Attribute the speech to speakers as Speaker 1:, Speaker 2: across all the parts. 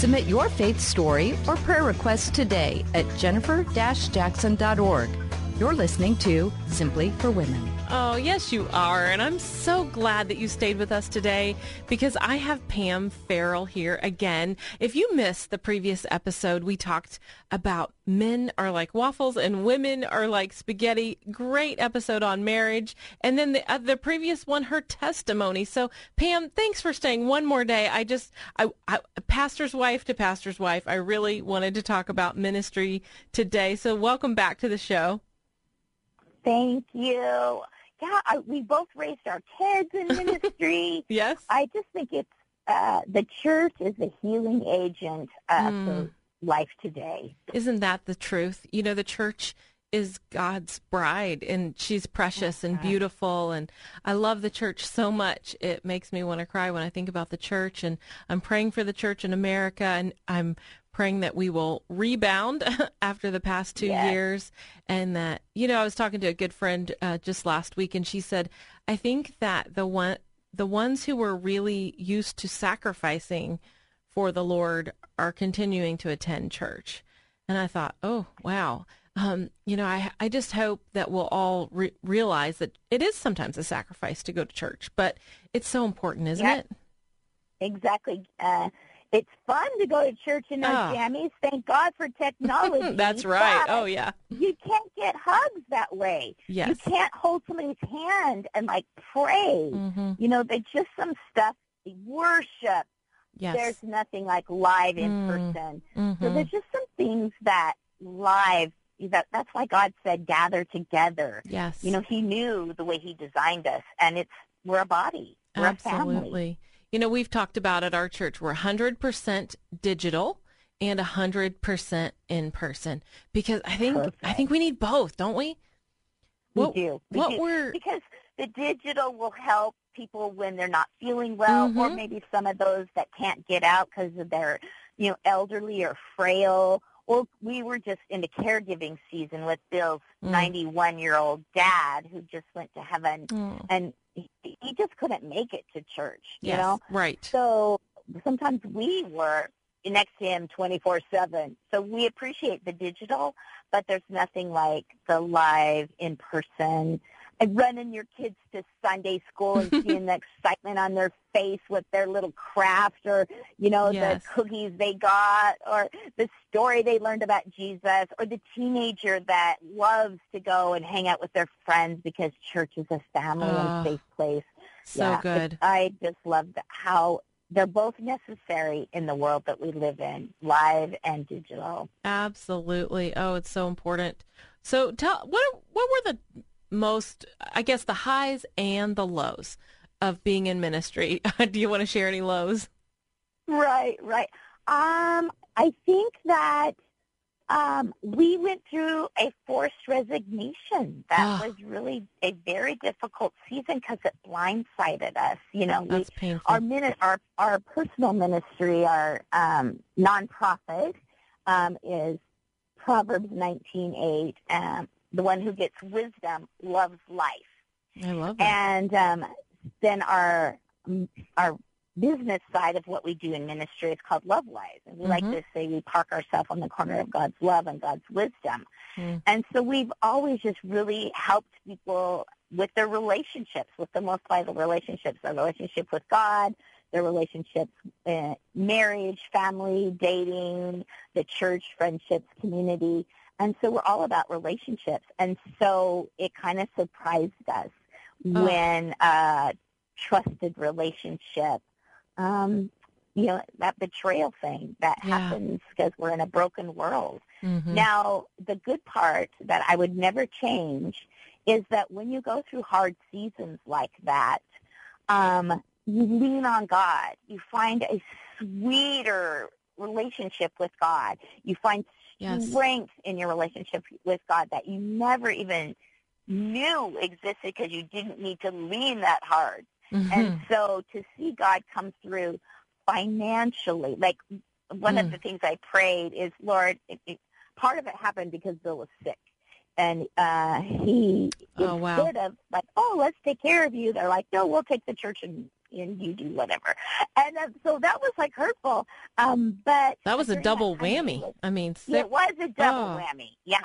Speaker 1: Submit your faith story or prayer request today at jennifer-jackson.org. You're listening to Simply for Women.
Speaker 2: Oh, yes, you are. And I'm so glad that you stayed with us today because I have Pam Farrel here again. If you missed the previous episode, we talked about men are like waffles and women are like spaghetti. Great episode on marriage. And then the, uh, the previous one, her testimony. So, Pam, thanks for staying one more day. I just, I, I, pastor's wife to pastor's wife, I really wanted to talk about ministry today. So, welcome back to the show.
Speaker 3: Thank you yeah, I, we both raised our kids in ministry.
Speaker 2: yes.
Speaker 3: I just think it's uh, the church is a healing agent uh, mm. for life today.
Speaker 2: Isn't that the truth? You know, the church is God's bride and she's precious and beautiful and I love the church so much. It makes me want to cry when I think about the church and I'm praying for the church in America and I'm praying that we will rebound after the past two years and that you know i was talking to a good friend uh, just last week and she said i think that the one the ones who were really used to sacrificing for the lord are continuing to attend church and i thought oh wow um, you know, I I just hope that we'll all re- realize that it is sometimes a sacrifice to go to church, but it's so important, isn't
Speaker 3: yep.
Speaker 2: it?
Speaker 3: Exactly. Uh, it's fun to go to church in those oh. jammies. Thank God for technology.
Speaker 2: That's right. Oh yeah.
Speaker 3: You can't get hugs that way.
Speaker 2: Yes.
Speaker 3: You can't hold somebody's hand and like pray. Mm-hmm. You know, there's just some stuff. Worship.
Speaker 2: Yes.
Speaker 3: There's nothing like live in mm. person. Mm-hmm. So there's just some things that live that that's why God said gather together.
Speaker 2: Yes.
Speaker 3: You know, he knew the way he designed us and it's we're a body. We're
Speaker 2: Absolutely.
Speaker 3: a family.
Speaker 2: You know, we've talked about at our church, we're 100% digital and 100% in person because I think Perfect. I think we need both, don't we?
Speaker 3: We what, do. We
Speaker 2: what
Speaker 3: do.
Speaker 2: Were...
Speaker 3: Because the digital will help people when they're not feeling well mm-hmm. or maybe some of those that can't get out because of their, you know, elderly or frail or we were just in the caregiving season with Bill's 91 mm. year old dad who just went to heaven mm. and he, just couldn't make it to church, you
Speaker 2: yes,
Speaker 3: know?
Speaker 2: Right.
Speaker 3: So sometimes we were next to him 24-7. So we appreciate the digital, but there's nothing like the live in person running your kids to Sunday school and seeing the excitement on their face with their little craft or, you know, yes. the cookies they got or the story they learned about Jesus or the teenager that loves to go and hang out with their friends because church is a family oh, and safe place.
Speaker 2: So
Speaker 3: yeah,
Speaker 2: good.
Speaker 3: I just love how they're both necessary in the world that we live in, live and digital.
Speaker 2: Absolutely. Oh, it's so important. So tell what what were the most, I guess, the highs and the lows of being in ministry. Do you want to share any lows?
Speaker 3: Right, right. Um, I think that um, we went through a forced resignation. That oh. was really a very difficult season because it blindsided us. You know,
Speaker 2: we, painful.
Speaker 3: our minute, our our personal ministry, our um, nonprofit um, is Proverbs nineteen eight. Um, the one who gets wisdom loves life.
Speaker 2: I love that.
Speaker 3: And um, then our our business side of what we do in ministry is called Love-Wise. And we mm-hmm. like to say we park ourselves on the corner of God's love and God's wisdom. Mm. And so we've always just really helped people with their relationships, with the most vital relationships, their relationship with God, their relationships, uh, marriage, family, dating, the church, friendships, community. And so we're all about relationships. And so it kind of surprised us oh. when a trusted relationship, um, you know, that betrayal thing that yeah. happens because we're in a broken world. Mm-hmm. Now, the good part that I would never change is that when you go through hard seasons like that, um, you lean on God. You find a sweeter relationship with God. You find yes. strength in your relationship with God that you never even knew existed because you didn't need to lean that hard. Mm-hmm. And so to see God come through financially, like one mm. of the things I prayed is, Lord, it, it, part of it happened because Bill was sick. And uh, he, oh, instead wow. of like, oh, let's take care of you, they're like, no, we'll take the church and and you do whatever. And uh, so that was like hurtful. Um, but
Speaker 2: that was a double whammy. I mean, sick.
Speaker 3: it was a double oh. whammy. Yeah.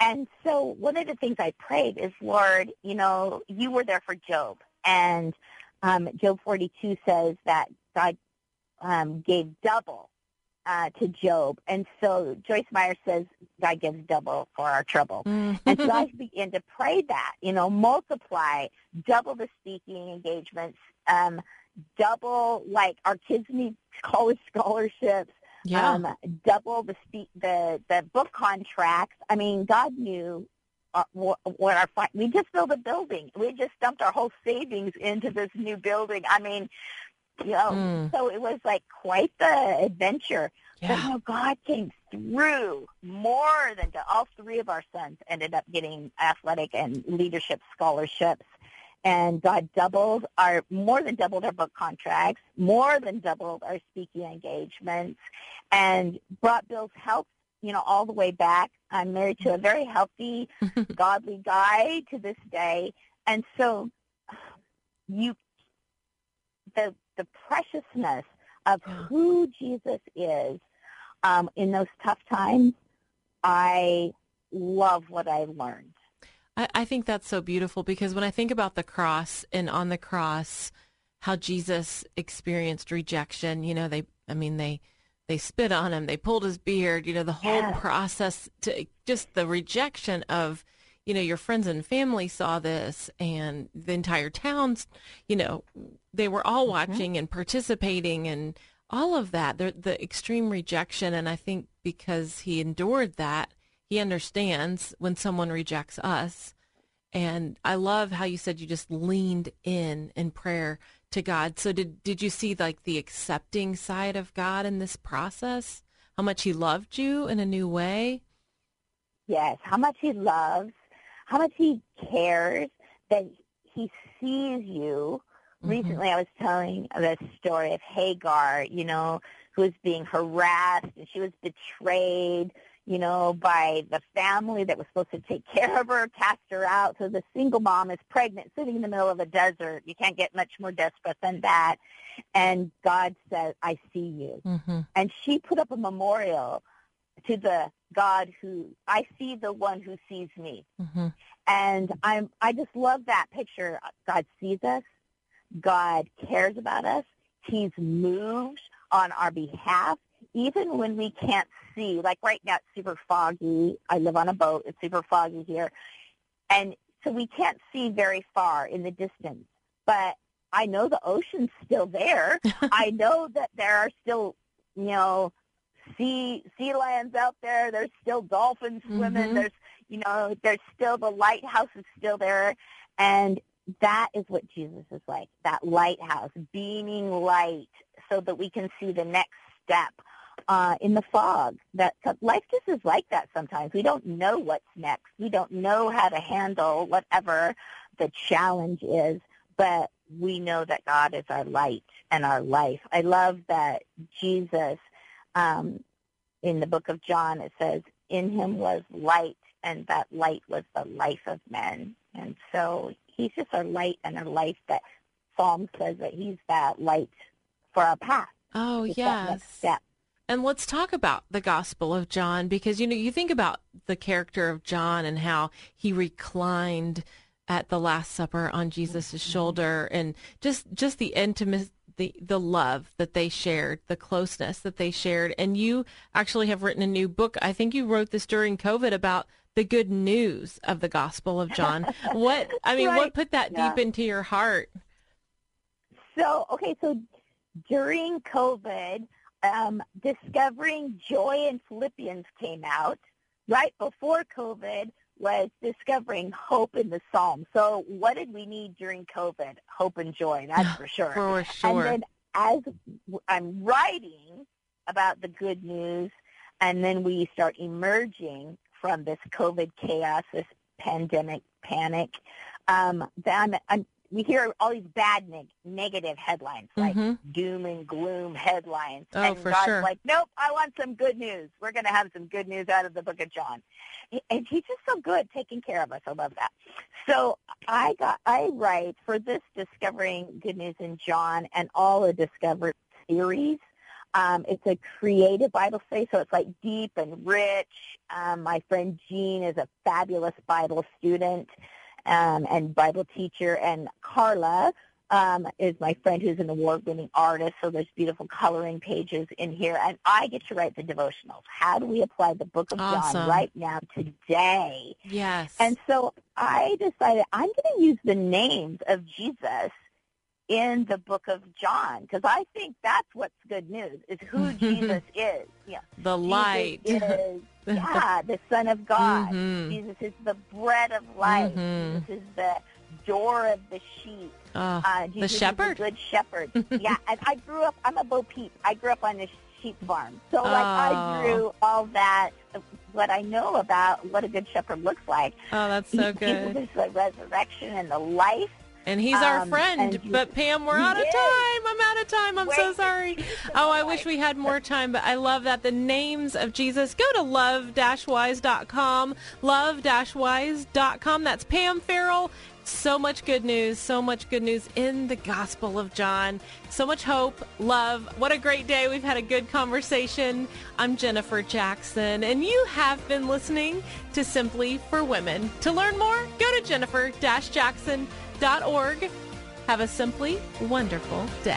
Speaker 3: And so one of the things I prayed is, Lord, you know, you were there for Job. And um, Job 42 says that God um, gave double uh, to Job. And so Joyce Meyer says God gives double for our trouble. Mm. and so I began to pray that, you know, multiply, double the speaking engagements, um, double, like our kids need college scholarships, yeah. um, double the, spe- the, the book contracts. I mean, God knew uh, what, what our, we just built a building. We just dumped our whole savings into this new building. I mean, you know, mm. so it was like quite the adventure. Yeah. But know, God came through more than to, all three of our sons ended up getting athletic and leadership scholarships. And God doubled our, more than doubled our book contracts, more than doubled our speaking engagements, and brought Bill's health, you know, all the way back. I'm married to a very healthy, godly guy to this day. And so you, the the preciousness of who Jesus is um, in those tough times, I love what I learned.
Speaker 2: I, I think that's so beautiful because when I think about the cross and on the cross, how Jesus experienced rejection, you know, they, I mean, they, they spit on him, they pulled his beard, you know, the whole yes. process to just the rejection of you know, your friends and family saw this and the entire towns, you know, they were all mm-hmm. watching mm-hmm. and participating and all of that, the, the extreme rejection. And I think because he endured that, he understands when someone rejects us. And I love how you said you just leaned in in prayer to God. So did did you see like the accepting side of God in this process? How much he loved you in a new way?
Speaker 3: Yes, how much he loves how much he cares that he sees you. Mm-hmm. Recently, I was telling the story of Hagar, you know, who was being harassed and she was betrayed, you know, by the family that was supposed to take care of her, cast her out. So the single mom is pregnant, sitting in the middle of a desert. You can't get much more desperate than that. And God says, I see you. Mm-hmm. And she put up a memorial to the God who I see the one who sees me. Mm-hmm. And I'm I just love that picture. God sees us. God cares about us. He's moved on our behalf even when we can't see. Like right now it's super foggy. I live on a boat. It's super foggy here. And so we can't see very far in the distance. But I know the ocean's still there. I know that there are still, you know, sea sea lions out there. There's still dolphins swimming. Mm-hmm. There's you know there's still the lighthouse is still there, and that is what Jesus is like. That lighthouse, beaming light, so that we can see the next step uh, in the fog. That life just is like that sometimes. We don't know what's next. We don't know how to handle whatever the challenge is, but we know that God is our light and our life. I love that Jesus um, in the book of John, it says, in him was light, and that light was the life of men. And so he's just our light and our life that Psalm says that he's that light for our path.
Speaker 2: Oh, yes. And let's talk about the Gospel of John because you know you think about the character of John and how he reclined at the Last Supper on Jesus' mm-hmm. shoulder and just just the intimate the the love that they shared, the closeness that they shared. And you actually have written a new book. I think you wrote this during COVID about the good news of the Gospel of John. what I mean, right. what put that yeah. deep into your heart?
Speaker 3: So okay, so during COVID, um, discovering joy in Philippians came out. Right before COVID, was discovering hope in the Psalm. So what did we need during COVID? Hope and joy, that's for sure.
Speaker 2: For sure.
Speaker 3: And then as I'm writing about the good news, and then we start emerging from this COVID chaos, this pandemic panic, um, then I'm, I'm we hear all these bad neg- negative headlines, like
Speaker 2: mm-hmm.
Speaker 3: doom and gloom headlines.
Speaker 2: Oh,
Speaker 3: and
Speaker 2: for
Speaker 3: God's
Speaker 2: sure.
Speaker 3: like, nope, I want some good news. We're going to have some good news out of the book of John. And he's just so good taking care of us. I love that. So I got, I write for this Discovering Good News in John and all the Discover series. Um, it's a creative Bible study, so it's like deep and rich. Um, my friend Jean is a fabulous Bible student um, and Bible teacher, and Carla um, is my friend who's an award-winning artist. So there's beautiful coloring pages in here, and I get to write the devotionals. How do we apply the Book of
Speaker 2: Awesome.
Speaker 3: John right now today?
Speaker 2: Yes.
Speaker 3: And so I decided I'm going to use the names of Jesus in the book of John because I think that's what's good news is who Jesus is. Yeah.
Speaker 2: the light.
Speaker 3: Is, yeah, the Son of God.
Speaker 2: Mhm.
Speaker 3: Jesus is the bread of life.
Speaker 2: Mhm.
Speaker 3: Jesus is the door of the sheep.
Speaker 2: Oh,
Speaker 3: Uh,
Speaker 2: the shepherd.
Speaker 3: the good shepherd. yeah, and I grew up, I'm a Bo Peep. I grew up on a sheep farm. So, like, I
Speaker 2: Oh.
Speaker 3: grew all that, what I know about what a good shepherd looks like.
Speaker 2: Oh, that's so
Speaker 3: Jesus
Speaker 2: good.
Speaker 3: is the resurrection and the life.
Speaker 2: And he's our
Speaker 3: Um,
Speaker 2: friend. But Pam, we're out of time. Of time. I'm so sorry. Oh, I wish we had more time, but I love that. The names of Jesus. Go to love-wise.com. Love-wise.com. That's Pam Farrel. So much good news, so much good news in the Gospel of John. So much hope, love. What a great day. We've had a good conversation. I'm Jennifer Jackson, and you have been listening to Simply for Women. To learn more, go to jennifer-jackson.org. Have a simply wonderful day.